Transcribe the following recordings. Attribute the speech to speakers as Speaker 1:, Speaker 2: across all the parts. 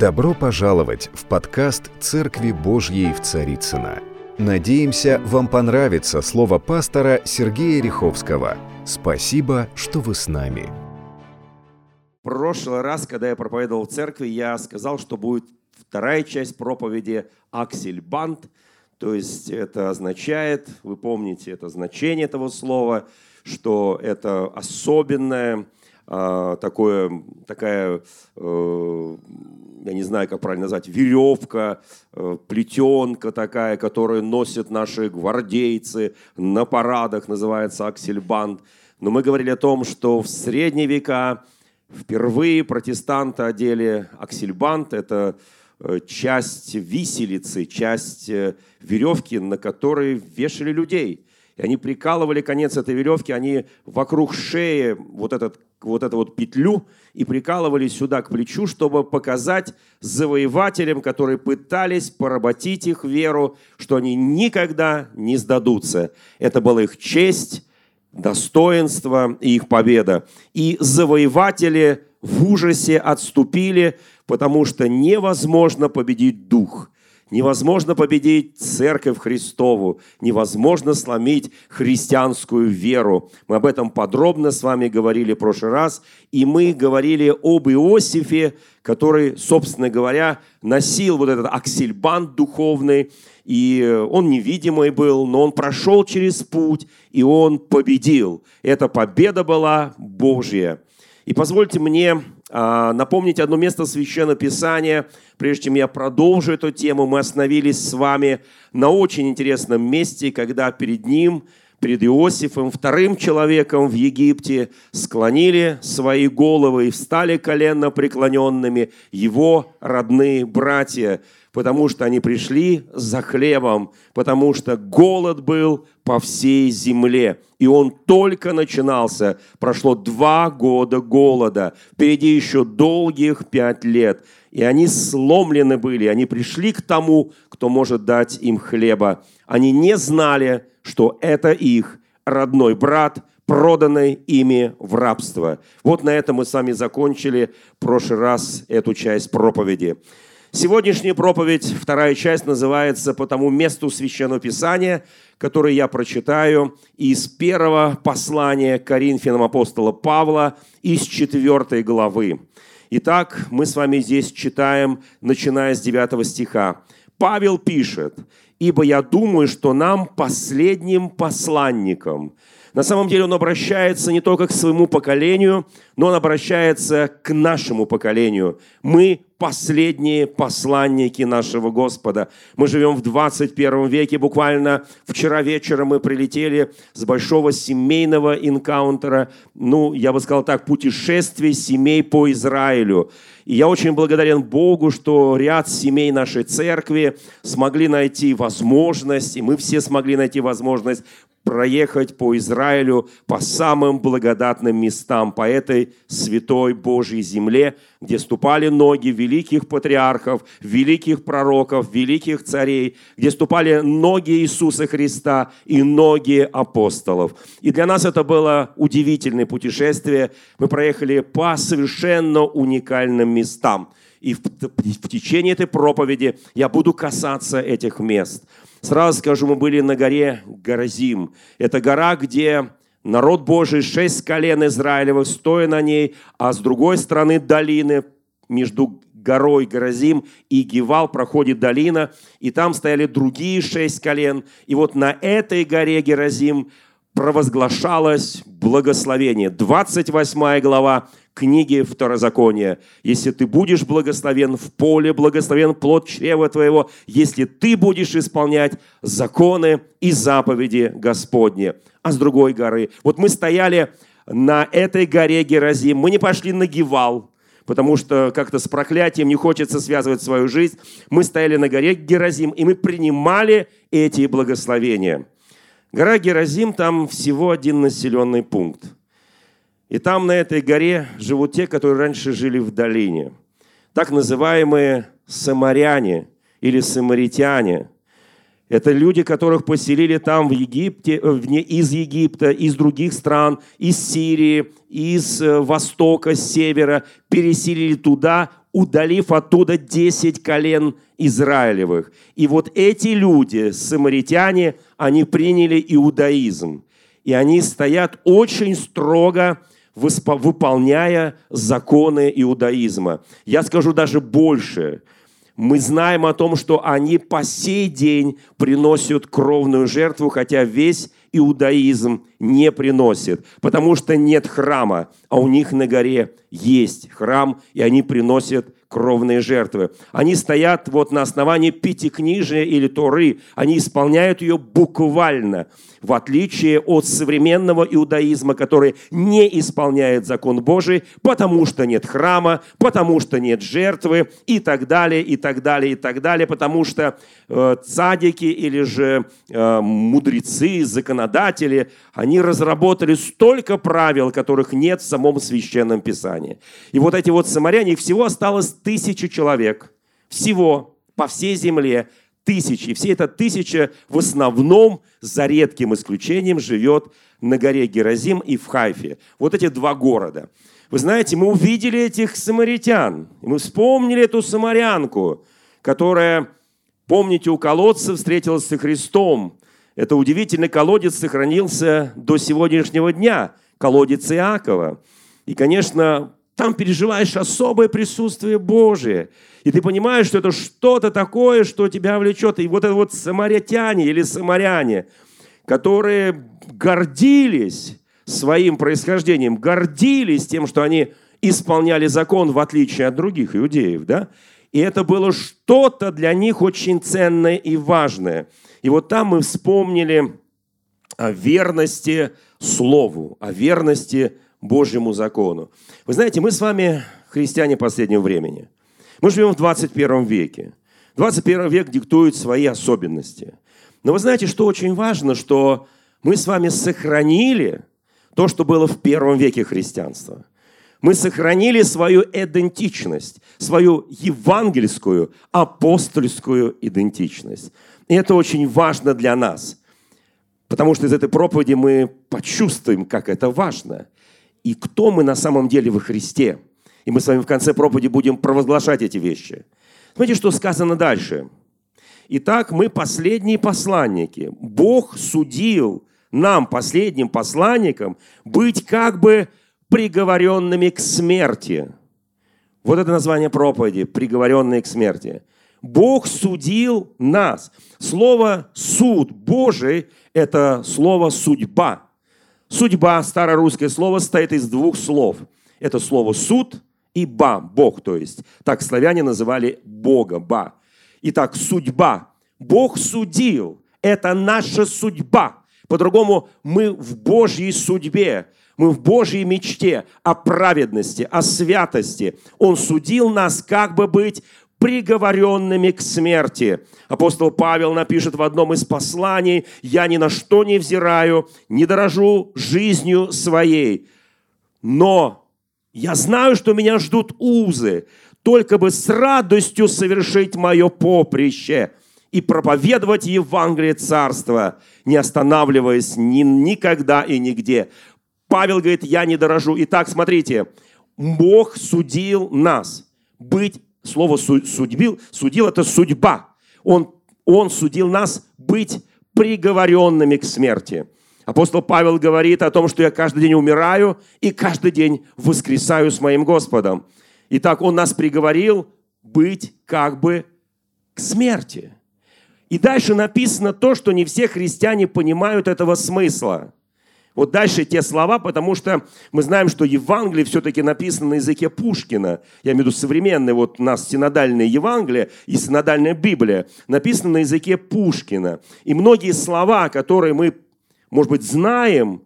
Speaker 1: Добро пожаловать в подкаст «Церкви Божьей в Царицына. Надеемся, вам понравится слово пастора Сергея Риховского. Спасибо, что вы с нами.
Speaker 2: В прошлый раз, когда я проповедовал в церкви, я сказал, что будет вторая часть проповеди «Аксельбанд». То есть это означает, вы помните это значение этого слова, что это особенное, такое, такая, э, я не знаю, как правильно назвать, веревка, э, плетенка такая, которую носят наши гвардейцы на парадах, называется аксельбанд. Но мы говорили о том, что в средние века впервые протестанты одели аксельбанд. Это э, часть виселицы, часть веревки, на которой вешали людей. И они прикалывали конец этой веревки, они вокруг шеи вот этот вот эту вот петлю и прикалывали сюда к плечу, чтобы показать завоевателям, которые пытались поработить их веру, что они никогда не сдадутся. Это была их честь, достоинство и их победа. И завоеватели в ужасе отступили, потому что невозможно победить дух – Невозможно победить Церковь Христову, невозможно сломить христианскую веру. Мы об этом подробно с вами говорили в прошлый раз, и мы говорили об Иосифе, который, собственно говоря, носил вот этот аксельбант духовный, и он невидимый был, но он прошел через путь, и он победил. Эта победа была Божья. И позвольте мне напомнить одно место Священного Писания. Прежде чем я продолжу эту тему, мы остановились с вами на очень интересном месте, когда перед ним, перед Иосифом, вторым человеком в Египте, склонили свои головы и встали коленно преклоненными его родные братья – потому что они пришли за хлебом, потому что голод был по всей земле. И он только начинался. Прошло два года голода. Впереди еще долгих пять лет. И они сломлены были. Они пришли к тому, кто может дать им хлеба. Они не знали, что это их родной брат, проданный ими в рабство. Вот на этом мы с вами закончили в прошлый раз эту часть проповеди. Сегодняшняя проповедь, вторая часть, называется «По тому месту Священного Писания», которое я прочитаю из первого послания Коринфянам апостола Павла из четвертой главы. Итак, мы с вами здесь читаем, начиная с 9 стиха. Павел пишет, «Ибо я думаю, что нам, последним посланникам, на самом деле он обращается не только к своему поколению, но он обращается к нашему поколению. Мы последние посланники нашего Господа. Мы живем в 21 веке. Буквально вчера вечером мы прилетели с большого семейного инкаунтера, ну, я бы сказал так, путешествие семей по Израилю. И я очень благодарен Богу, что ряд семей нашей церкви смогли найти возможность, и мы все смогли найти возможность проехать по Израилю, по самым благодатным местам, по этой святой Божьей земле, где ступали ноги великих патриархов, великих пророков, великих царей, где ступали ноги Иисуса Христа и ноги апостолов. И для нас это было удивительное путешествие. Мы проехали по совершенно уникальным местам. И в, в течение этой проповеди я буду касаться этих мест – Сразу скажу, мы были на горе Горазим. Это гора, где народ Божий, шесть колен Израилевых, стоя на ней, а с другой стороны долины, между горой Горазим и Гивал проходит долина, и там стояли другие шесть колен. И вот на этой горе Геразим провозглашалось благословение. 28 глава книги Второзакония. Если ты будешь благословен в поле, благословен плод чрева твоего, если ты будешь исполнять законы и заповеди Господни. А с другой горы. Вот мы стояли на этой горе Геразим. Мы не пошли на Гивал, потому что как-то с проклятием не хочется связывать свою жизнь. Мы стояли на горе Геразим, и мы принимали эти благословения. Гора Геразим, там всего один населенный пункт – и там на этой горе живут те, которые раньше жили в долине. Так называемые самаряне или самаритяне. Это люди, которых поселили там в Египте, э, из Египта, из других стран, из Сирии, из э, востока, с севера, переселили туда, удалив оттуда десять колен Израилевых. И вот эти люди, самаритяне, они приняли иудаизм. И они стоят очень строго, выполняя законы иудаизма. Я скажу даже больше. Мы знаем о том, что они по сей день приносят кровную жертву, хотя весь иудаизм не приносит, потому что нет храма, а у них на горе есть храм, и они приносят кровные жертвы. Они стоят вот на основании пятикнижия или Торы. Они исполняют ее буквально, в отличие от современного иудаизма, который не исполняет закон Божий, потому что нет храма, потому что нет жертвы и так далее, и так далее, и так далее, потому что э, цадики или же э, мудрецы, законодатели, они разработали столько правил, которых нет в самом священном писании. И вот эти вот самаряне, их всего осталось тысячи человек. Всего по всей земле тысячи. И все это тысяча в основном, за редким исключением, живет на горе Геразим и в Хайфе. Вот эти два города. Вы знаете, мы увидели этих самаритян. Мы вспомнили эту самарянку, которая, помните, у колодца встретилась со Христом. Это удивительный колодец сохранился до сегодняшнего дня. Колодец Иакова. И, конечно, там переживаешь особое присутствие Божие. И ты понимаешь, что это что-то такое, что тебя влечет. И вот это вот самаритяне или самаряне, которые гордились своим происхождением, гордились тем, что они исполняли закон в отличие от других иудеев, да? И это было что-то для них очень ценное и важное. И вот там мы вспомнили о верности Слову, о верности Божьему закону. Вы знаете, мы с вами христиане последнего времени. Мы живем в 21 веке. 21 век диктует свои особенности. Но вы знаете, что очень важно, что мы с вами сохранили то, что было в первом веке христианства. Мы сохранили свою идентичность, свою евангельскую, апостольскую идентичность. И это очень важно для нас, потому что из этой проповеди мы почувствуем, как это важно – и кто мы на самом деле во Христе. И мы с вами в конце проповеди будем провозглашать эти вещи. Смотрите, что сказано дальше. Итак, мы последние посланники. Бог судил нам, последним посланникам, быть как бы приговоренными к смерти. Вот это название проповеди, приговоренные к смерти. Бог судил нас. Слово «суд Божий» – это слово «судьба». Судьба, старорусское слово, состоит из двух слов. Это слово «суд» и «ба», «бог», то есть. Так славяне называли Бога, «ба». Итак, судьба. Бог судил. Это наша судьба. По-другому, мы в Божьей судьбе. Мы в Божьей мечте о праведности, о святости. Он судил нас, как бы быть приговоренными к смерти. Апостол Павел напишет в одном из посланий, «Я ни на что не взираю, не дорожу жизнью своей, но я знаю, что меня ждут узы, только бы с радостью совершить мое поприще и проповедовать Евангелие Царства, не останавливаясь ни, никогда и нигде». Павел говорит, я не дорожу. Итак, смотрите, Бог судил нас быть Слово судил, судил – это судьба. Он, он судил нас быть приговоренными к смерти. Апостол Павел говорит о том, что я каждый день умираю и каждый день воскресаю с моим Господом. Итак, он нас приговорил быть как бы к смерти. И дальше написано то, что не все христиане понимают этого смысла. Вот дальше те слова, потому что мы знаем, что Евангелие все-таки написано на языке Пушкина. Я имею в виду современное, вот у нас синодальное Евангелие и синодальная Библия, написано на языке Пушкина. И многие слова, которые мы, может быть, знаем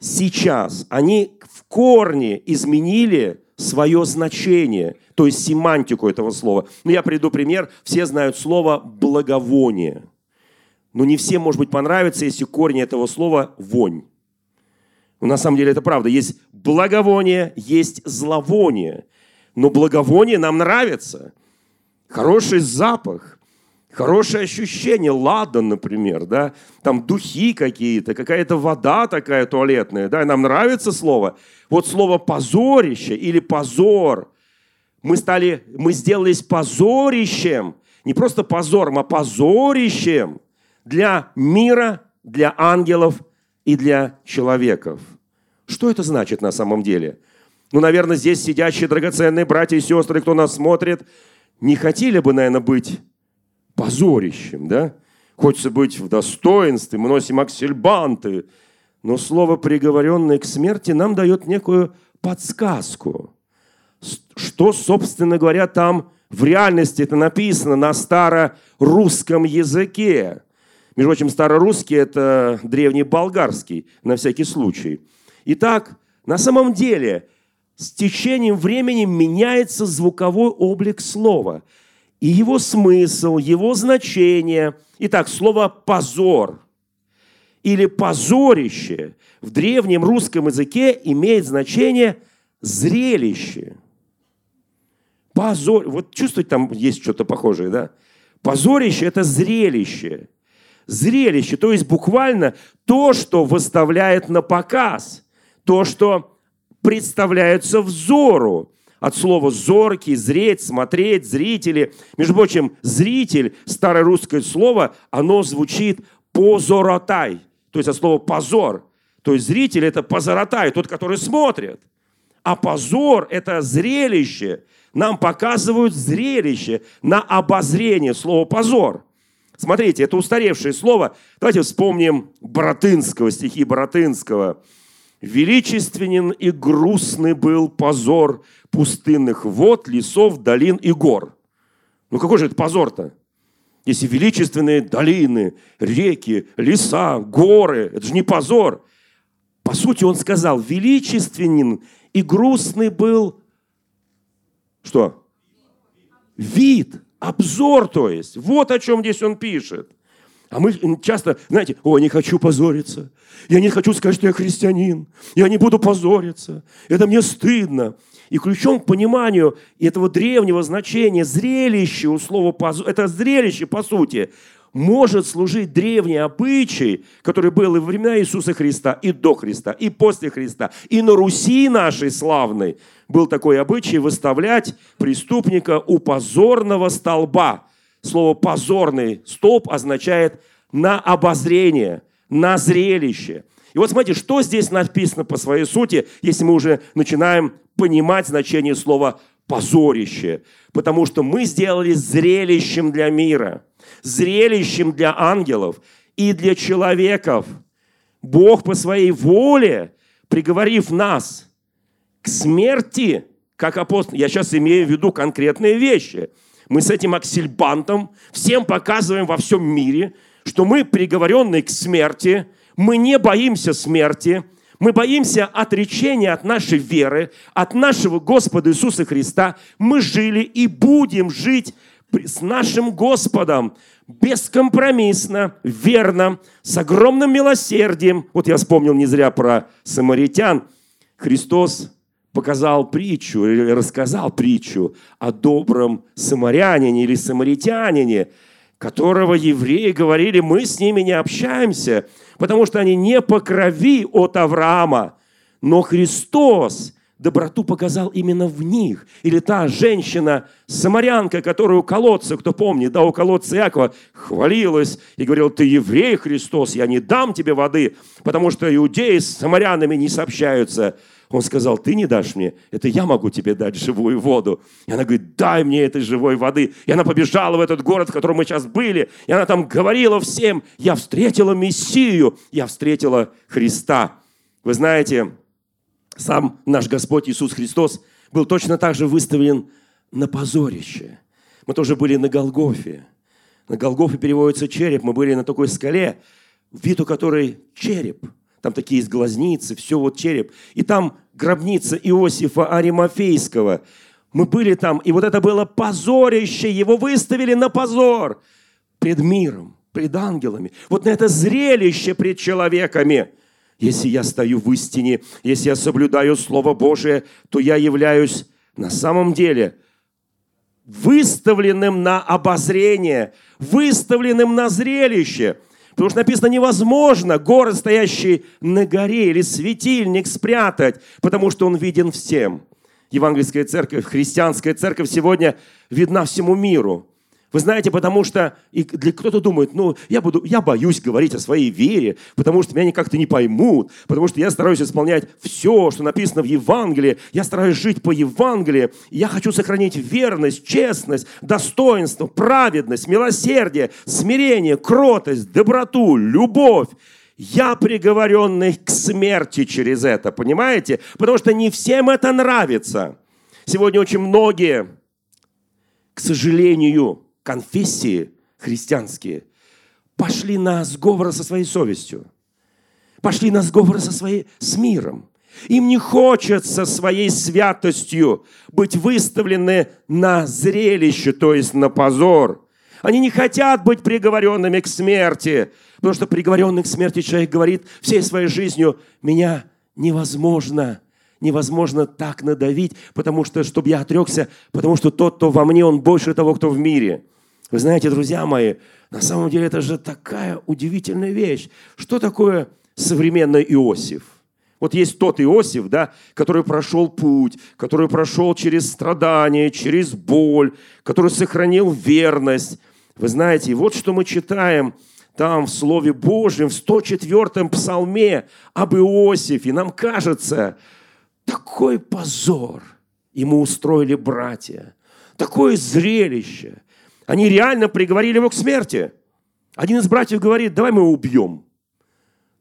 Speaker 2: сейчас, они в корне изменили свое значение, то есть семантику этого слова. Ну, я приведу пример. Все знают слово «благовоние». Но не всем, может быть, понравится, если корень этого слова – вонь. Но на самом деле это правда. Есть благовоние, есть зловоние. Но благовоние нам нравится. Хороший запах, хорошее ощущение, ладан, например, да, там духи какие-то, какая-то вода такая туалетная, да, нам нравится слово. Вот слово позорище или позор. мы стали, мы сделались позорищем, не просто позором, а позорищем для мира, для ангелов и для человеков. Что это значит на самом деле? Ну, наверное, здесь сидящие драгоценные братья и сестры, кто нас смотрит, не хотели бы, наверное, быть позорищем, да? Хочется быть в достоинстве, мы носим аксельбанты. Но слово «приговоренный к смерти» нам дает некую подсказку. Что, собственно говоря, там в реальности это написано на старорусском языке. Между прочим, старорусский – это древний болгарский, на всякий случай. Итак, на самом деле, с течением времени меняется звуковой облик слова – и его смысл, его значение. Итак, слово «позор» или «позорище» в древнем русском языке имеет значение «зрелище». Позор. Вот чувствуете, там есть что-то похожее, да? Позорище – это зрелище. Зрелище, то есть буквально то, что выставляет на показ, то, что представляется взору от слова «зоркий», «зреть», «смотреть», «зрители». Между прочим, «зритель», старое русское слово, оно звучит «позоротай», то есть от слова «позор». То есть зритель – это позоротай, тот, который смотрит. А позор – это зрелище. Нам показывают зрелище на обозрение, слово «позор». Смотрите, это устаревшее слово. Давайте вспомним Боротынского, стихи Боротынского – Величественен и грустный был позор пустынных вод, лесов, долин и гор. Ну какой же это позор-то? Если величественные долины, реки, леса, горы, это же не позор. По сути, он сказал, величественен и грустный был что? Вид, обзор, то есть. Вот о чем здесь он пишет. А мы часто, знаете, о, не хочу позориться. Я не хочу сказать, что я христианин. Я не буду позориться. Это мне стыдно. И ключом к пониманию этого древнего значения зрелище у слова позор, это зрелище, по сути, может служить древний обычай, который был и во времена Иисуса Христа, и до Христа, и после Христа. И на Руси нашей славной был такой обычай выставлять преступника у позорного столба – Слово «позорный столб» означает на обозрение, на зрелище. И вот смотрите, что здесь написано по своей сути, если мы уже начинаем понимать значение слова «позорище». Потому что мы сделали зрелищем для мира, зрелищем для ангелов и для человеков. Бог по своей воле, приговорив нас к смерти, как апостол, я сейчас имею в виду конкретные вещи – мы с этим аксельбантом всем показываем во всем мире, что мы приговоренные к смерти, мы не боимся смерти, мы боимся отречения от нашей веры, от нашего Господа Иисуса Христа. Мы жили и будем жить с нашим Господом бескомпромиссно, верно, с огромным милосердием. Вот я вспомнил не зря про самаритян. Христос показал притчу или рассказал притчу о добром самарянине или самаритянине, которого евреи говорили, мы с ними не общаемся, потому что они не по крови от Авраама. Но Христос доброту показал именно в них. Или та женщина, самарянка, которая у колодца, кто помнит, да, у колодца Якова, хвалилась и говорила, ты еврей, Христос, я не дам тебе воды, потому что иудеи с самарянами не сообщаются. Он сказал, ты не дашь мне, это я могу тебе дать живую воду. И она говорит, дай мне этой живой воды. И она побежала в этот город, в котором мы сейчас были. И она там говорила всем, я встретила Мессию, я встретила Христа. Вы знаете, сам наш Господь Иисус Христос был точно так же выставлен на позорище. Мы тоже были на Голгофе. На Голгофе переводится череп. Мы были на такой скале, вид у которой череп – там такие есть глазницы, все вот череп. И там гробница Иосифа Аримафейского. Мы были там, и вот это было позорище, его выставили на позор пред миром, пред ангелами. Вот на это зрелище пред человеками. Если я стою в истине, если я соблюдаю Слово Божие, то я являюсь на самом деле выставленным на обозрение, выставленным на зрелище – Потому что написано, невозможно город, стоящий на горе или светильник спрятать, потому что он виден всем. евангельская церковь, христианская церковь сегодня видна всему миру. Вы знаете, потому что и для кто-то думает, ну, я, буду, я боюсь говорить о своей вере, потому что меня как-то не поймут, потому что я стараюсь исполнять все, что написано в Евангелии, я стараюсь жить по Евангелии, я хочу сохранить верность, честность, достоинство, праведность, милосердие, смирение, кротость, доброту, любовь. Я приговоренный к смерти через это, понимаете? Потому что не всем это нравится. Сегодня очень многие, к сожалению, конфессии христианские пошли на сговор со своей совестью, пошли на сговор со своей, с миром. Им не хочется своей святостью быть выставлены на зрелище, то есть на позор. Они не хотят быть приговоренными к смерти, потому что приговоренный к смерти человек говорит всей своей жизнью, меня невозможно, невозможно так надавить, потому что, чтобы я отрекся, потому что тот, кто во мне, он больше того, кто в мире – вы знаете, друзья мои, на самом деле это же такая удивительная вещь. Что такое современный Иосиф? Вот есть тот Иосиф, да, который прошел путь, который прошел через страдания, через боль, который сохранил верность. Вы знаете, вот что мы читаем там в Слове Божьем, в 104-м псалме об Иосифе. Нам кажется, такой позор ему устроили братья, такое зрелище – они реально приговорили его к смерти. Один из братьев говорит, давай мы его убьем.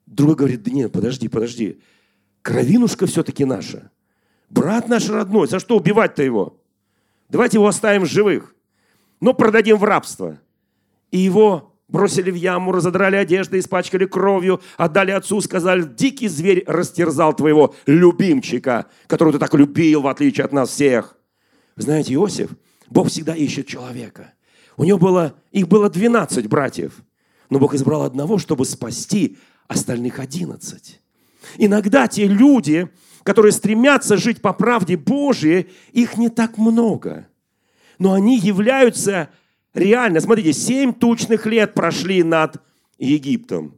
Speaker 2: Другой говорит, да нет, подожди, подожди. Кровинушка все-таки наша. Брат наш родной, за что убивать-то его? Давайте его оставим живых. Но продадим в рабство. И его бросили в яму, разодрали одежды, испачкали кровью, отдали отцу, сказали, дикий зверь растерзал твоего любимчика, которого ты так любил, в отличие от нас всех. Знаете, Иосиф, Бог всегда ищет человека. У него было, их было 12 братьев, но Бог избрал одного, чтобы спасти остальных 11. Иногда те люди, которые стремятся жить по правде Божией, их не так много. Но они являются реально. Смотрите, семь тучных лет прошли над Египтом.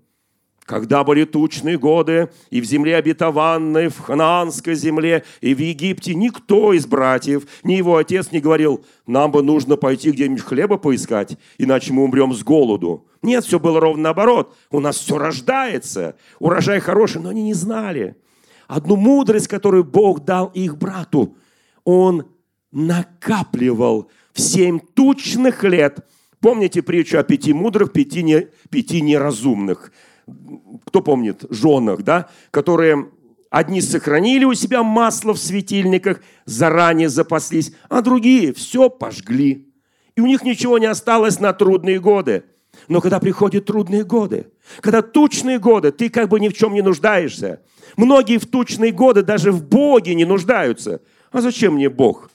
Speaker 2: Когда были тучные годы, и в земле обетованной, в ханаанской земле, и в Египте никто из братьев, ни его отец не говорил, нам бы нужно пойти где-нибудь хлеба поискать, иначе мы умрем с голоду. Нет, все было ровно наоборот. У нас все рождается, урожай хороший, но они не знали. Одну мудрость, которую Бог дал их брату, он накапливал в семь тучных лет. Помните притчу о пяти мудрых, пяти, не, пяти неразумных? Кто помнит, женах, да, которые одни сохранили у себя масло в светильниках, заранее запаслись, а другие все пожгли. И у них ничего не осталось на трудные годы. Но когда приходят трудные годы, когда тучные годы, ты как бы ни в чем не нуждаешься. Многие в тучные годы даже в Боге не нуждаются. А зачем мне Бог?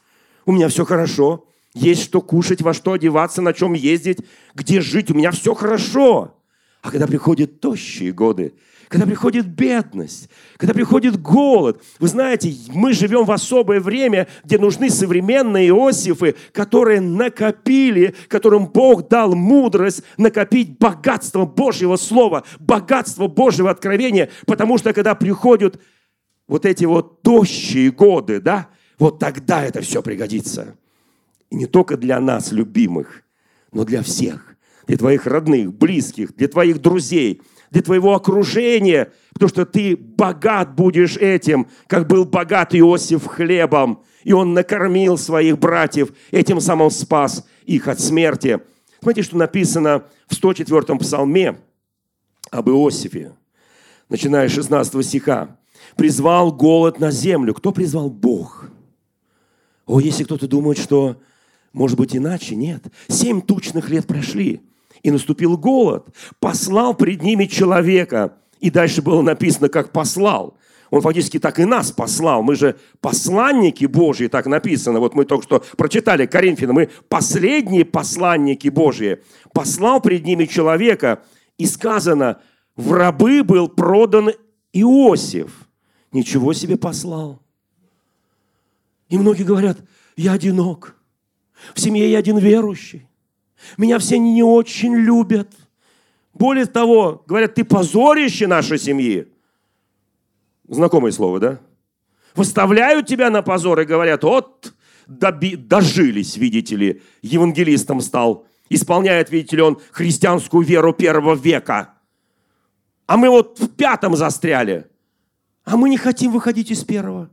Speaker 2: У меня все хорошо. Есть что кушать, во что одеваться, на чем ездить, где жить. У меня все хорошо. А когда приходят тощие годы, когда приходит бедность, когда приходит голод. Вы знаете, мы живем в особое время, где нужны современные Иосифы, которые накопили, которым Бог дал мудрость накопить богатство Божьего Слова, богатство Божьего откровения, потому что когда приходят вот эти вот тощие годы, да, вот тогда это все пригодится. И не только для нас, любимых, но для всех для твоих родных, близких, для твоих друзей, для твоего окружения, потому что ты богат будешь этим, как был богат Иосиф хлебом, и он накормил своих братьев, этим самым спас их от смерти. Смотрите, что написано в 104-м псалме об Иосифе, начиная с 16 стиха. «Призвал голод на землю». Кто призвал? Бог. О, если кто-то думает, что может быть иначе, нет. Семь тучных лет прошли и наступил голод. Послал пред ними человека. И дальше было написано, как послал. Он фактически так и нас послал. Мы же посланники Божьи, так написано. Вот мы только что прочитали Коринфянам. Мы последние посланники Божьи. Послал пред ними человека. И сказано, в рабы был продан Иосиф. Ничего себе послал. И многие говорят, я одинок. В семье я один верующий. Меня все не очень любят. Более того, говорят, ты позорище нашей семьи. Знакомое слово, да? Выставляют тебя на позор и говорят, вот доби, дожились, видите ли, евангелистом стал. Исполняет, видите ли, он христианскую веру первого века. А мы вот в пятом застряли. А мы не хотим выходить из первого.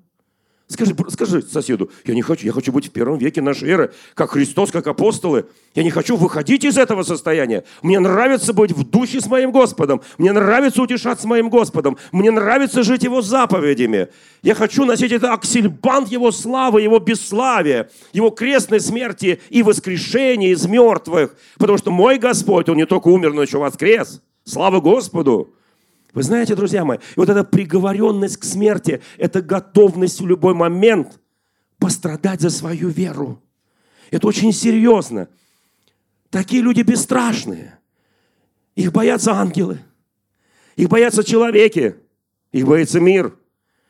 Speaker 2: Скажи, скажи соседу, я не хочу, я хочу быть в первом веке нашей эры, как Христос, как апостолы. Я не хочу выходить из этого состояния. Мне нравится быть в духе с моим Господом. Мне нравится утешаться с моим Господом. Мне нравится жить Его заповедями. Я хочу носить это аксельбант Его славы, Его бесславия, Его крестной смерти и воскрешения из мертвых. Потому что мой Господь, Он не только умер, но еще воскрес. Слава Господу! Вы знаете, друзья мои, вот эта приговоренность к смерти – это готовность в любой момент пострадать за свою веру. Это очень серьезно. Такие люди бесстрашные. Их боятся ангелы. Их боятся человеки. Их боится мир.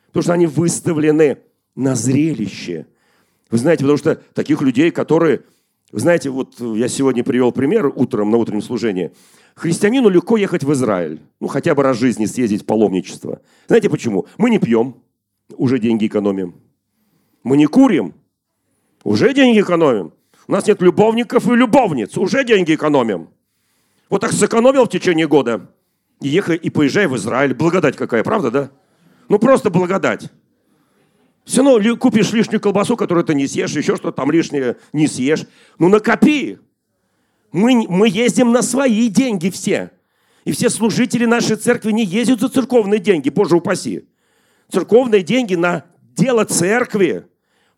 Speaker 2: Потому что они выставлены на зрелище. Вы знаете, потому что таких людей, которые... Вы знаете, вот я сегодня привел пример утром на утреннем служении – Христианину легко ехать в Израиль. Ну, хотя бы раз в жизни съездить в паломничество. Знаете почему? Мы не пьем, уже деньги экономим. Мы не курим, уже деньги экономим. У нас нет любовников и любовниц, уже деньги экономим. Вот так сэкономил в течение года. И ехай, и поезжай в Израиль. Благодать какая, правда, да? Ну, просто благодать. Все равно купишь лишнюю колбасу, которую ты не съешь, еще что-то там лишнее не съешь. Ну, накопи. Мы, мы ездим на свои деньги все. И все служители нашей церкви не ездят за церковные деньги, Боже упаси. Церковные деньги на дело церкви.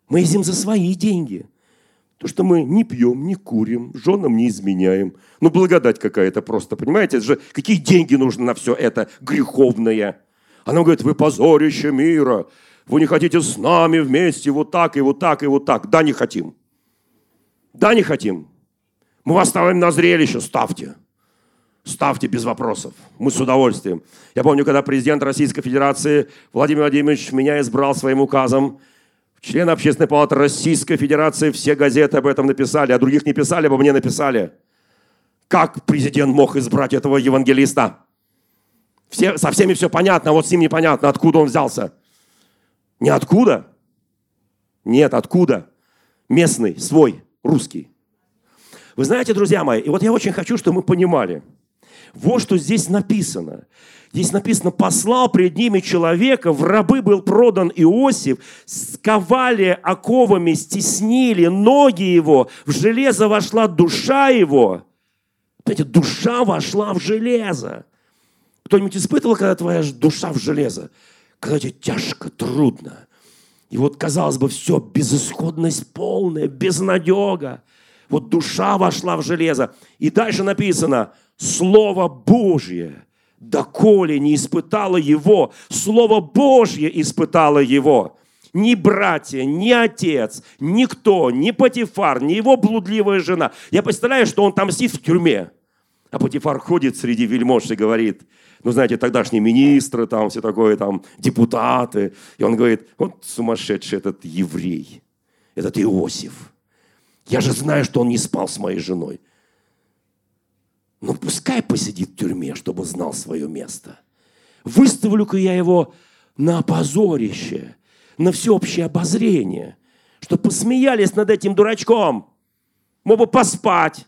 Speaker 2: Мы ездим за свои деньги. То, что мы не пьем, не курим, женам не изменяем. Ну, благодать какая-то просто, понимаете? Это же какие деньги нужны на все это греховное? Она говорит, вы позорище мира. Вы не хотите с нами вместе вот так и вот так и вот так. Да, не хотим. Да, не хотим. Мы вас ставим на зрелище, ставьте. Ставьте без вопросов. Мы с удовольствием. Я помню, когда президент Российской Федерации Владимир Владимирович меня избрал своим указом, член Общественной палаты Российской Федерации, все газеты об этом написали, а других не писали, обо мне написали. Как президент мог избрать этого евангелиста? Все, со всеми все понятно, а вот с ним непонятно, откуда он взялся. Не откуда? Нет, откуда? Местный, свой, русский. Вы знаете, друзья мои, и вот я очень хочу, чтобы мы понимали. Вот что здесь написано. Здесь написано, послал пред ними человека, в рабы был продан Иосиф, сковали оковами, стеснили ноги его, в железо вошла душа его. Знаете, душа вошла в железо. Кто-нибудь испытывал, когда твоя душа в железо? Когда тебе тяжко, трудно. И вот, казалось бы, все, безысходность полная, безнадега. Вот душа вошла в железо. И дальше написано, Слово Божье, доколе не испытало его, Слово Божье испытало его. Ни братья, ни отец, никто, ни Патифар, ни его блудливая жена. Я представляю, что он там сидит в тюрьме. А Патифар ходит среди вельмож и говорит, ну, знаете, тогдашние министры, там все такое, там, депутаты. И он говорит, вот сумасшедший этот еврей, этот Иосиф. Я же знаю, что он не спал с моей женой. Но пускай посидит в тюрьме, чтобы знал свое место. Выставлю-ка я его на опозорище, на всеобщее обозрение, чтобы посмеялись над этим дурачком. Мог бы поспать.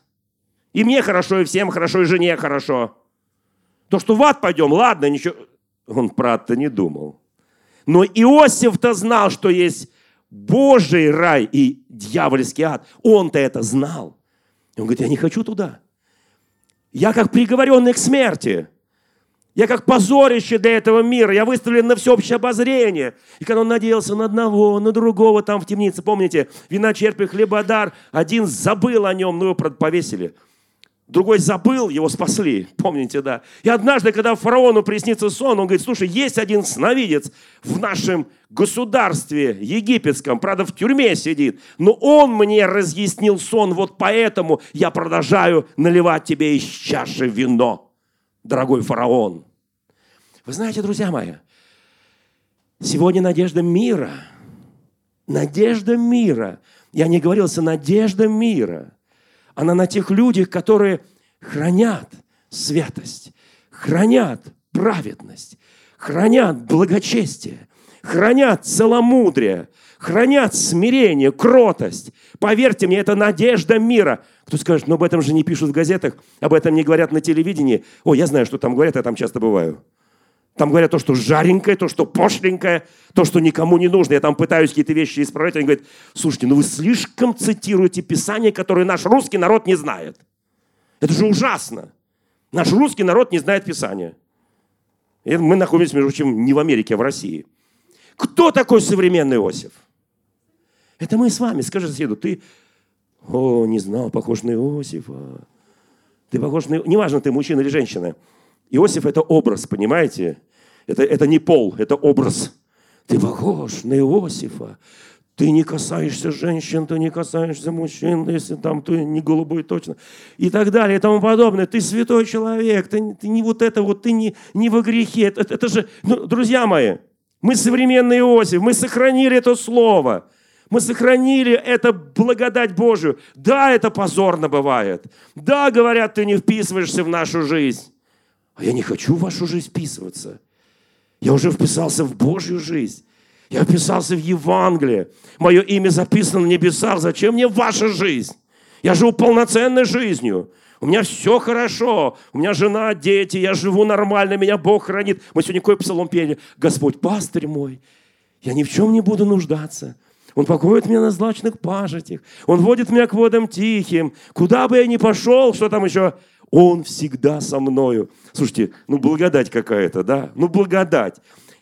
Speaker 2: И мне хорошо, и всем хорошо, и жене хорошо. То, что в ад пойдем, ладно, ничего. Он про ад-то не думал. Но Иосиф-то знал, что есть Божий рай и дьявольский ад. Он-то это знал. И он говорит, я не хочу туда. Я как приговоренный к смерти. Я как позорище для этого мира. Я выставлен на всеобщее обозрение. И когда он надеялся на одного, на другого там в темнице, помните, вина черпи, хлебодар, один забыл о нем, ну его повесили. Другой забыл, его спасли, помните, да. И однажды, когда фараону приснится сон, он говорит, слушай, есть один сновидец в нашем государстве египетском, правда, в тюрьме сидит, но он мне разъяснил сон, вот поэтому я продолжаю наливать тебе из чаши вино, дорогой фараон. Вы знаете, друзья мои, сегодня надежда мира, надежда мира, я не говорился, надежда мира – она на тех людях, которые хранят святость, хранят праведность, хранят благочестие, хранят целомудрие, хранят смирение, кротость. Поверьте мне, это надежда мира. Кто скажет, но об этом же не пишут в газетах, об этом не говорят на телевидении. О, я знаю, что там говорят, я там часто бываю. Там говорят то, что жаренькое, то, что пошленькое, то, что никому не нужно. Я там пытаюсь какие-то вещи исправлять. Они говорят, слушайте, ну вы слишком цитируете Писание, которое наш русский народ не знает. Это же ужасно. Наш русский народ не знает Писания. И мы находимся, между прочим, не в Америке, а в России. Кто такой современный Иосиф? Это мы с вами. Скажи соседу, ты, о, не знал, похож на Иосифа. Ты похож на... Неважно, ты мужчина или женщина. Иосиф – это образ, понимаете? Это, это не пол, это образ. Ты похож на Иосифа. Ты не касаешься женщин, ты не касаешься мужчин, если там ты не голубой точно. И так далее, и тому подобное. Ты святой человек, ты, ты не вот это вот, ты не, не во грехе. Это, это же, ну, друзья мои, мы современный Иосиф, мы сохранили это слово. Мы сохранили это благодать Божию. Да, это позорно бывает. Да, говорят, ты не вписываешься в нашу жизнь. А я не хочу в вашу жизнь вписываться. Я уже вписался в Божью жизнь. Я вписался в Евангелие. Мое имя записано на небесах. Зачем мне ваша жизнь? Я живу полноценной жизнью. У меня все хорошо. У меня жена, дети. Я живу нормально. Меня Бог хранит. Мы сегодня какой псалом пели? Господь, пастырь мой, я ни в чем не буду нуждаться. Он покоит меня на злачных пажитях. Он водит меня к водам тихим. Куда бы я ни пошел, что там еще? Он всегда со мною. Слушайте, ну благодать какая-то, да? Ну благодать.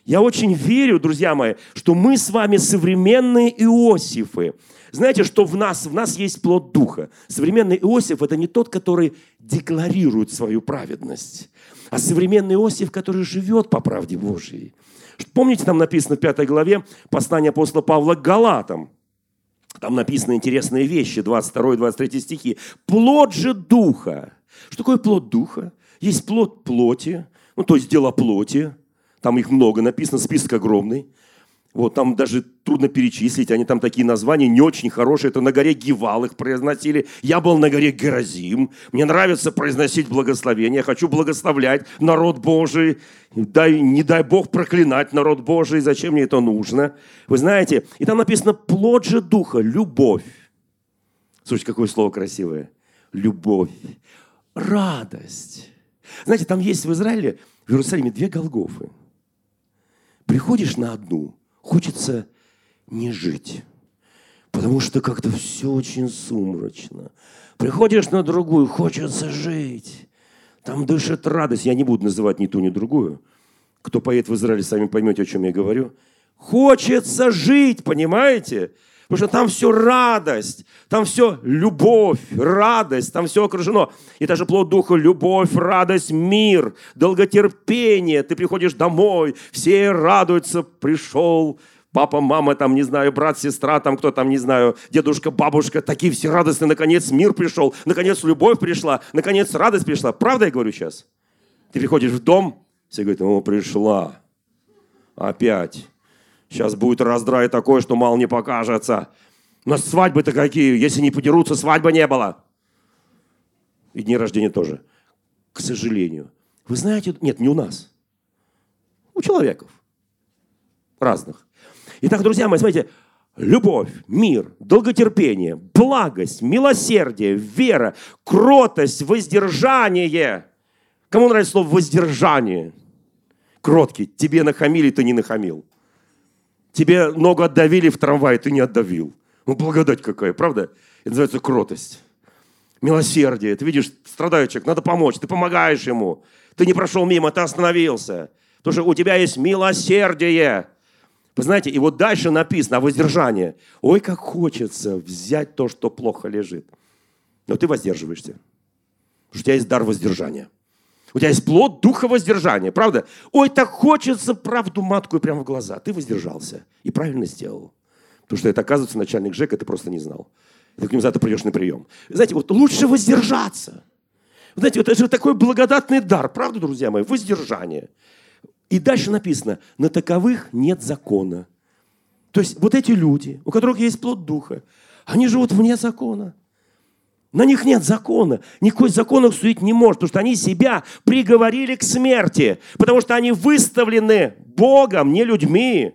Speaker 2: Я очень верю, друзья мои, что мы с вами современные Иосифы. Знаете, что в нас? В нас есть плод Духа. Современный Иосиф – это не тот, который декларирует свою праведность, а современный Иосиф, который живет по правде Божьей. Помните, там написано в пятой главе послание апостола Павла к Галатам. Там написаны интересные вещи, 22 и 23 стихи. «Плод же Духа» Что такое плод духа? Есть плод плоти, ну, то есть дела плоти. Там их много написано, список огромный. Вот там даже трудно перечислить, они там такие названия не очень хорошие. Это на горе Гивал их произносили. Я был на горе Геразим. Мне нравится произносить благословение. Я хочу благословлять народ Божий. Дай, не дай Бог проклинать народ Божий. Зачем мне это нужно? Вы знаете, и там написано плод же духа, любовь. Слушайте, какое слово красивое. Любовь радость. Знаете, там есть в Израиле, в Иерусалиме две Голгофы. Приходишь на одну, хочется не жить, потому что как-то все очень сумрачно. Приходишь на другую, хочется жить. Там дышит радость. Я не буду называть ни ту, ни другую. Кто поедет в Израиль, сами поймете, о чем я говорю. Хочется жить, понимаете? Потому что там все радость, там все любовь, радость, там все окружено. И даже плод духа – любовь, радость, мир, долготерпение. Ты приходишь домой, все радуются, пришел папа, мама, там, не знаю, брат, сестра, там, кто там, не знаю, дедушка, бабушка, такие все радостные, наконец мир пришел, наконец любовь пришла, наконец радость пришла. Правда я говорю сейчас? Ты приходишь в дом, все говорят, о, пришла, опять. Сейчас будет раздрай такой, что мало не покажется. У нас свадьбы-то какие, если не подерутся, свадьбы не было. И дни рождения тоже. К сожалению. Вы знаете, нет, не у нас. У человеков. Разных. Итак, друзья мои, смотрите, любовь, мир, долготерпение, благость, милосердие, вера, кротость, воздержание. Кому нравится слово воздержание? Кроткий. Тебе нахамили, ты не нахамил. Тебе ногу отдавили в трамвае, ты не отдавил. Ну, благодать какая, правда? Это называется кротость. Милосердие. Ты видишь, страдает человек, надо помочь. Ты помогаешь ему. Ты не прошел мимо, ты остановился. Потому что у тебя есть милосердие. Вы знаете, и вот дальше написано о воздержании. Ой, как хочется взять то, что плохо лежит. Но ты воздерживаешься. Потому что у тебя есть дар воздержания. У тебя есть плод духа воздержания, правда? Ой, так хочется правду матку и прямо в глаза. Ты воздержался и правильно сделал. Потому что это, оказывается, начальник ЖЭКа, ты просто не знал. Ты к нему завтра придешь на прием. Знаете, вот лучше воздержаться. Знаете, вот это же такой благодатный дар, правда, друзья мои? Воздержание. И дальше написано, на таковых нет закона. То есть вот эти люди, у которых есть плод духа, они живут вне закона. На них нет закона. Никакой закон их судить не может, потому что они себя приговорили к смерти, потому что они выставлены Богом, не людьми.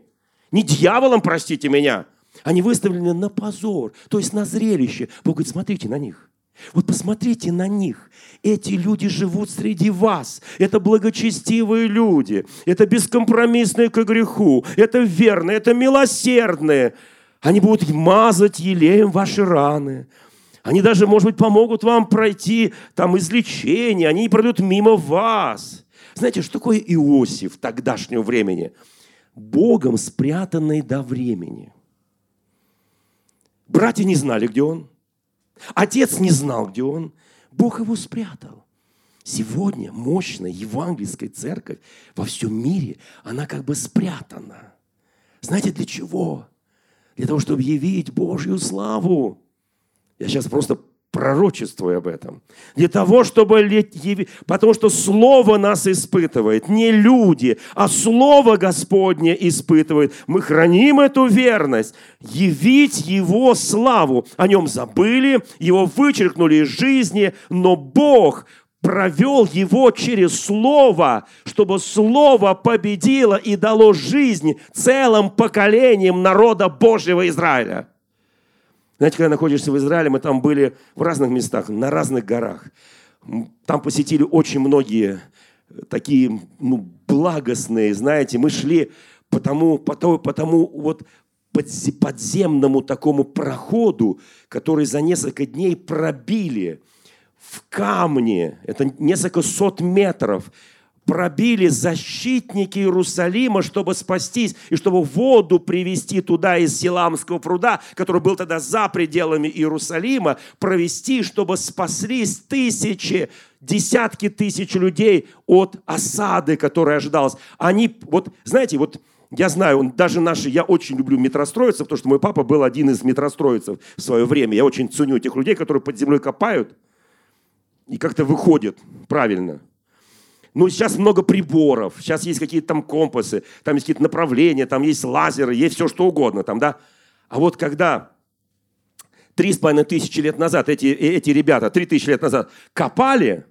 Speaker 2: Не дьяволом, простите меня. Они выставлены на позор, то есть на зрелище. Бог говорит, смотрите на них. Вот посмотрите на них. Эти люди живут среди вас. Это благочестивые люди. Это бескомпромиссные к греху. Это верные, это милосердные. Они будут мазать елеем ваши раны. Они даже, может быть, помогут вам пройти там излечение. Они не пройдут мимо вас. Знаете, что такое Иосиф тогдашнего времени? Богом спрятанный до времени. Братья не знали, где он. Отец не знал, где он. Бог его спрятал. Сегодня мощная евангельская церковь во всем мире, она как бы спрятана. Знаете, для чего? Для того, чтобы явить Божью славу. Я сейчас просто пророчествую об этом. Для того, чтобы... Потому что Слово нас испытывает. Не люди, а Слово Господне испытывает. Мы храним эту верность. Явить Его славу. О Нем забыли, Его вычеркнули из жизни, но Бог провел его через Слово, чтобы Слово победило и дало жизнь целым поколениям народа Божьего Израиля. Знаете, когда находишься в Израиле, мы там были в разных местах, на разных горах. Там посетили очень многие такие ну, благостные, знаете, мы шли по тому, по тому, по тому вот подземному такому проходу, который за несколько дней пробили в камне, это несколько сот метров, пробили защитники Иерусалима, чтобы спастись и чтобы воду привести туда из Силамского пруда, который был тогда за пределами Иерусалима, провести, чтобы спаслись тысячи, десятки тысяч людей от осады, которая ожидалась. Они, вот, знаете, вот я знаю, даже наши, я очень люблю метростроицев, потому что мой папа был один из метростроицев в свое время. Я очень ценю этих людей, которые под землей копают и как-то выходят правильно – ну, сейчас много приборов, сейчас есть какие-то там компасы, там есть какие-то направления, там есть лазеры, есть все что угодно там, да. А вот когда три с половиной тысячи лет назад эти, э, эти ребята, три тысячи лет назад копали,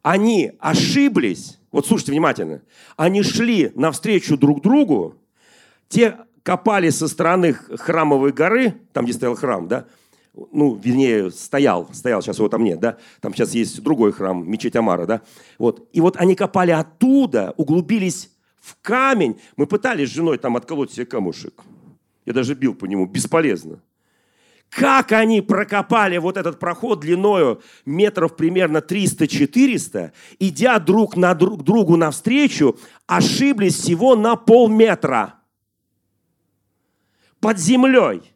Speaker 2: они ошиблись, вот слушайте внимательно, они шли навстречу друг другу, те копали со стороны храмовой горы, там, где стоял храм, да, ну, вернее, стоял, стоял, сейчас его там нет, да, там сейчас есть другой храм, мечеть Амара, да, вот, и вот они копали оттуда, углубились в камень, мы пытались с женой там отколоть себе камушек, я даже бил по нему, бесполезно. Как они прокопали вот этот проход длиною метров примерно 300-400, идя друг на друг, другу навстречу, ошиблись всего на полметра. Под землей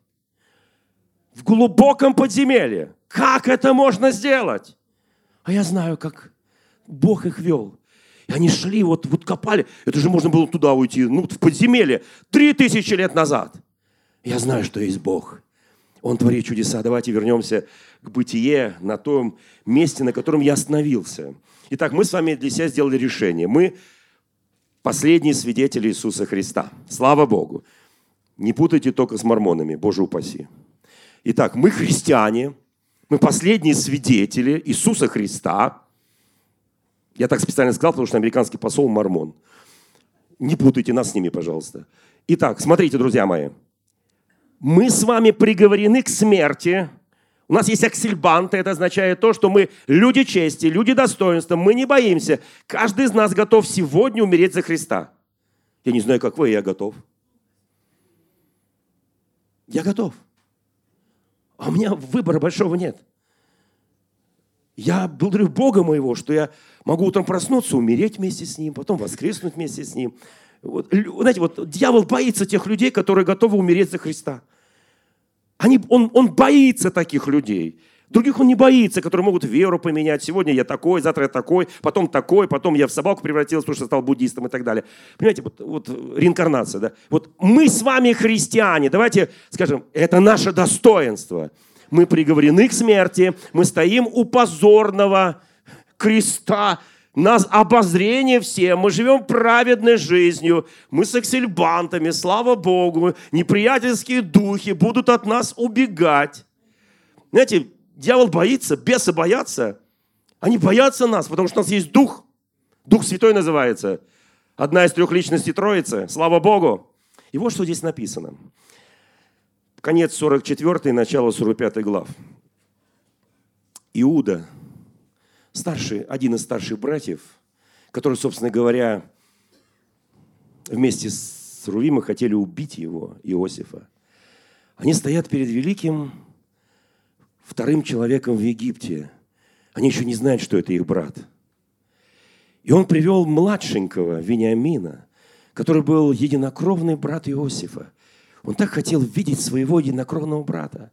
Speaker 2: в глубоком подземелье. Как это можно сделать? А я знаю, как Бог их вел. И они шли, вот, вот копали. Это же можно было туда уйти, ну, в подземелье. Три тысячи лет назад. Я знаю, что есть Бог. Он творит чудеса. Давайте вернемся к бытие на том месте, на котором я остановился. Итак, мы с вами для себя сделали решение. Мы последние свидетели Иисуса Христа. Слава Богу. Не путайте только с мормонами, Боже упаси. Итак, мы христиане, мы последние свидетели Иисуса Христа. Я так специально сказал, потому что американский посол мормон. Не путайте нас с ними, пожалуйста. Итак, смотрите, друзья мои. Мы с вами приговорены к смерти. У нас есть аксельбанты, это означает то, что мы люди чести, люди достоинства, мы не боимся. Каждый из нас готов сегодня умереть за Христа. Я не знаю, как вы, я готов. Я готов. А у меня выбора большого нет. Я благодарю Бога моего, что я могу утром проснуться, умереть вместе с Ним, потом воскреснуть вместе с Ним. Вот, знаете, вот дьявол боится тех людей, которые готовы умереть за Христа. Они, он, он боится таких людей. Других он не боится, которые могут веру поменять. Сегодня я такой, завтра я такой, потом такой, потом я в собаку превратился, потому что стал буддистом и так далее. Понимаете, вот, вот реинкарнация. Да? Вот мы с вами христиане. Давайте скажем, это наше достоинство. Мы приговорены к смерти, мы стоим у позорного креста, нас обозрение все, мы живем праведной жизнью, мы с эксельбантами, слава Богу, неприятельские духи будут от нас убегать. Знаете, Дьявол боится, бесы боятся. Они боятся нас, потому что у нас есть Дух. Дух Святой называется. Одна из трех личностей Троицы. Слава Богу. И вот что здесь написано. Конец 44 начало 45 глав. Иуда, старший, один из старших братьев, который, собственно говоря, вместе с Рувимом хотели убить его, Иосифа. Они стоят перед великим вторым человеком в Египте. Они еще не знают, что это их брат. И он привел младшенького Вениамина, который был единокровный брат Иосифа. Он так хотел видеть своего единокровного брата.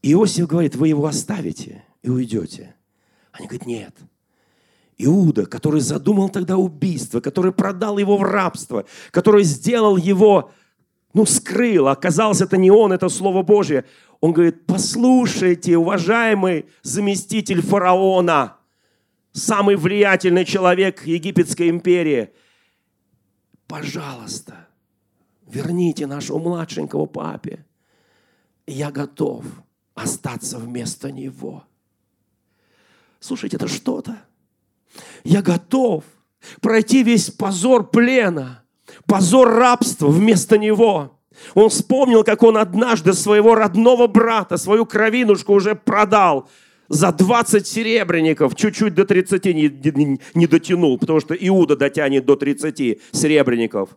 Speaker 2: И Иосиф говорит, вы его оставите и уйдете. Они говорят, нет. Иуда, который задумал тогда убийство, который продал его в рабство, который сделал его, ну, скрыл, оказалось, это не он, это Слово Божье. Он говорит, послушайте, уважаемый заместитель фараона, самый влиятельный человек Египетской империи, пожалуйста, верните нашего младшенького папе. Я готов остаться вместо него. Слушайте, это что-то. Я готов пройти весь позор плена, позор рабства вместо него. Он вспомнил, как он однажды своего родного брата, свою кровинушку уже продал за 20 серебряников, чуть-чуть до 30 не, не, не дотянул, потому что Иуда дотянет до 30 серебряников.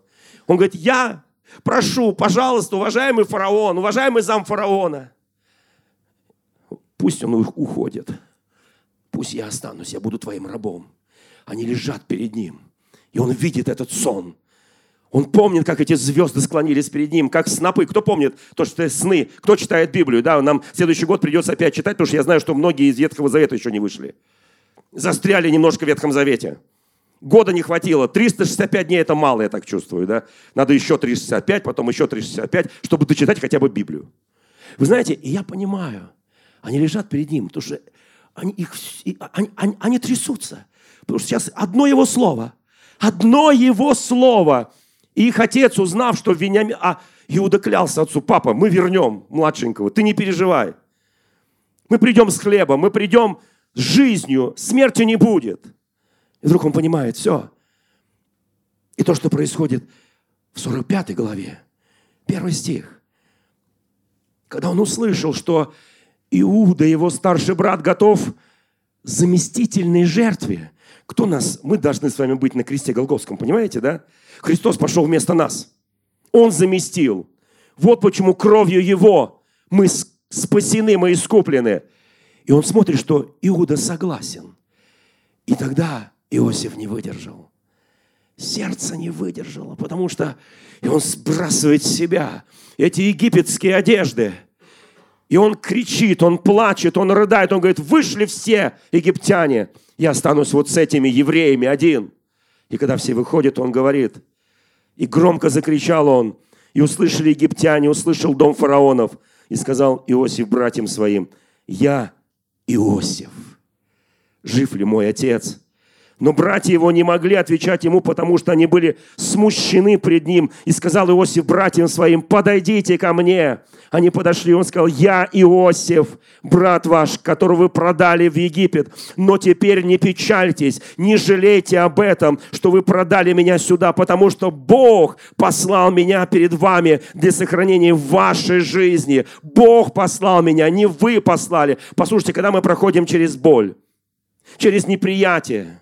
Speaker 2: Он говорит, я прошу, пожалуйста, уважаемый фараон, уважаемый зам фараона, пусть он уходит, пусть я останусь, я буду твоим рабом. Они лежат перед ним, и он видит этот сон – он помнит, как эти звезды склонились перед ним, как снопы. Кто помнит то, что это сны? Кто читает Библию? Да, нам следующий год придется опять читать, потому что я знаю, что многие из Ветхого Завета еще не вышли. Застряли немножко в Ветхом Завете. Года не хватило. 365 дней это мало, я так чувствую. Да? Надо еще 365, потом еще 365, чтобы дочитать хотя бы Библию. Вы знаете, и я понимаю, они лежат перед ним, потому что они, их, они, они, они трясутся. Потому что сейчас одно его слово, одно его слово – и их отец, узнав, что Вениамин... А Иуда клялся отцу, папа, мы вернем младшенького, ты не переживай. Мы придем с хлебом, мы придем с жизнью, смерти не будет. И вдруг он понимает, все. И то, что происходит в 45 главе, первый стих. Когда он услышал, что Иуда, его старший брат, готов заместительной жертве. Кто нас? Мы должны с вами быть на кресте Голговском, понимаете, да? Христос пошел вместо нас. Он заместил. Вот почему кровью Его мы спасены, мы искуплены. И он смотрит, что Иуда согласен. И тогда Иосиф не выдержал. Сердце не выдержало, потому что и он сбрасывает с себя эти египетские одежды. И он кричит, он плачет, он рыдает, он говорит, вышли все египтяне, я останусь вот с этими евреями один. И когда все выходят, он говорит, и громко закричал он, и услышали египтяне, услышал дом фараонов, и сказал Иосиф братьям своим, «Я Иосиф, жив ли мой отец?» Но братья его не могли отвечать ему, потому что они были смущены пред ним. И сказал Иосиф братьям своим, подойдите ко мне. Они подошли, он сказал, я Иосиф, брат ваш, которого вы продали в Египет. Но теперь не печальтесь, не жалейте об этом, что вы продали меня сюда, потому что Бог послал меня перед вами для сохранения вашей жизни. Бог послал меня, не вы послали. Послушайте, когда мы проходим через боль, через неприятие,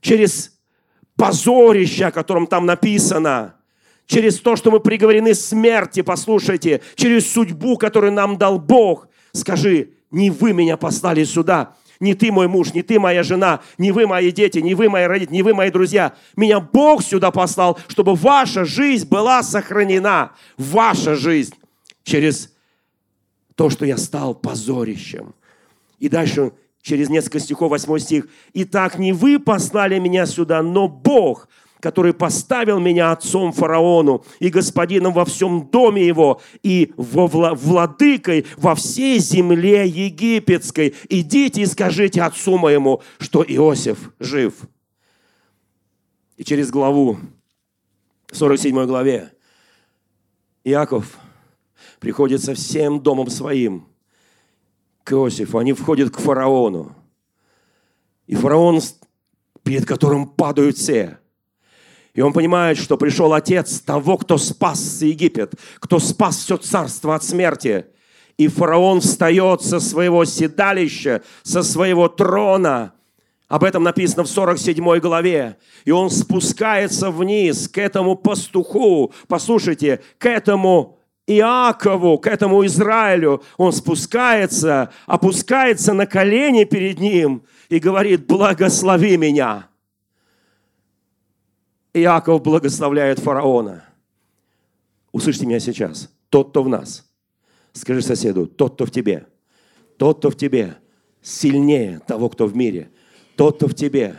Speaker 2: через позорище, о котором там написано, через то, что мы приговорены смерти, послушайте, через судьбу, которую нам дал Бог. Скажи, не вы меня послали сюда, не ты мой муж, не ты моя жена, не вы мои дети, не вы мои родители, не вы мои друзья. Меня Бог сюда послал, чтобы ваша жизнь была сохранена. Ваша жизнь через то, что я стал позорищем. И дальше через несколько стихов, 8 стих. «Итак, не вы послали меня сюда, но Бог, который поставил меня отцом фараону и господином во всем доме его и во владыкой во всей земле египетской. Идите и скажите отцу моему, что Иосиф жив». И через главу, 47 главе, Иаков приходит со всем домом своим – к Иосифу, они входят к фараону. И фараон, перед которым падают все. И он понимает, что пришел отец того, кто спас Египет, кто спас все царство от смерти. И фараон встает со своего седалища, со своего трона. Об этом написано в 47 главе. И он спускается вниз к этому пастуху. Послушайте, к этому Иакову, к этому Израилю. Он спускается, опускается на колени перед ним и говорит, благослови меня. Иаков благословляет фараона. Услышьте меня сейчас. Тот, кто в нас. Скажи соседу, тот, кто в тебе. Тот, кто в тебе, сильнее того, кто в мире. Тот, кто в тебе,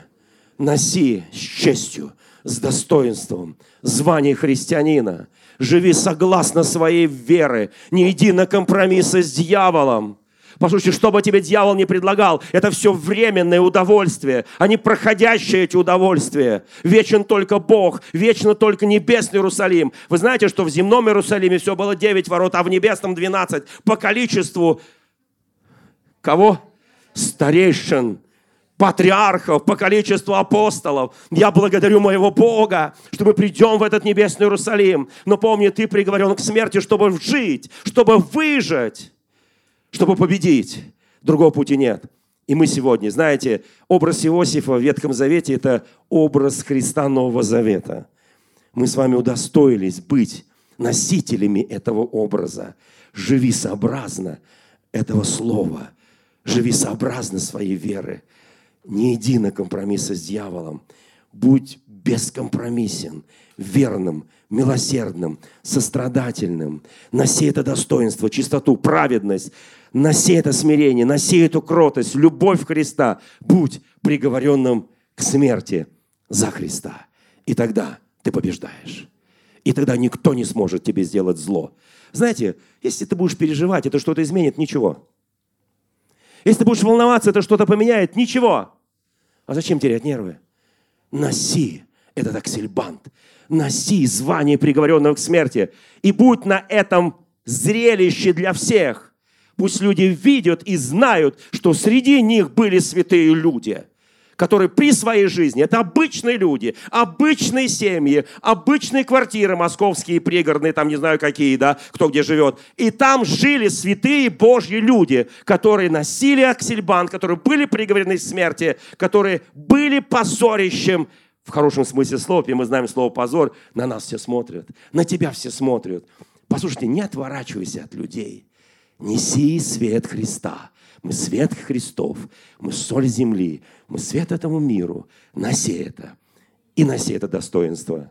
Speaker 2: носи с честью, с достоинством звание христианина. Живи согласно своей веры. Не иди на компромиссы с дьяволом. Послушайте, что бы тебе дьявол не предлагал, это все временное удовольствие, а не проходящие эти удовольствия. Вечен только Бог, вечно только небесный Иерусалим. Вы знаете, что в земном Иерусалиме все было 9 ворот, а в небесном 12. По количеству кого? Старейшин, патриархов, по количеству апостолов. Я благодарю моего Бога, что мы придем в этот небесный Иерусалим. Но помни, ты приговорен к смерти, чтобы жить, чтобы выжить чтобы победить. Другого пути нет. И мы сегодня, знаете, образ Иосифа в Ветхом Завете – это образ Христа Нового Завета. Мы с вами удостоились быть носителями этого образа. Живи сообразно этого слова. Живи сообразно своей веры. Не иди на компромиссы с дьяволом. Будь бескомпромиссен, верным, милосердным, сострадательным. Носи это достоинство, чистоту, праведность, носи это смирение, носи эту кротость, любовь Христа. Будь приговоренным к смерти за Христа. И тогда ты побеждаешь. И тогда никто не сможет тебе сделать зло. Знаете, если ты будешь переживать, это что-то изменит? Ничего. Если ты будешь волноваться, это что-то поменяет? Ничего. А зачем терять нервы? Носи этот аксельбант. Носи звание приговоренного к смерти. И будь на этом зрелище для всех. Пусть люди видят и знают, что среди них были святые люди, которые при своей жизни, это обычные люди, обычные семьи, обычные квартиры московские, пригородные, там не знаю какие, да, кто где живет. И там жили святые Божьи люди, которые носили аксельбан, которые были приговорены к смерти, которые были позорищем в хорошем смысле слова, и мы знаем слово «позор», на нас все смотрят, на тебя все смотрят. Послушайте, не отворачивайся от людей. Неси свет Христа. Мы свет Христов, мы соль земли, мы свет этому миру. Носи это и носи это достоинство.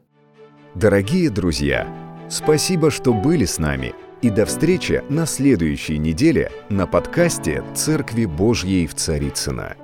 Speaker 1: Дорогие друзья, спасибо, что были с нами. И до встречи на следующей неделе на подкасте «Церкви Божьей в Царицына.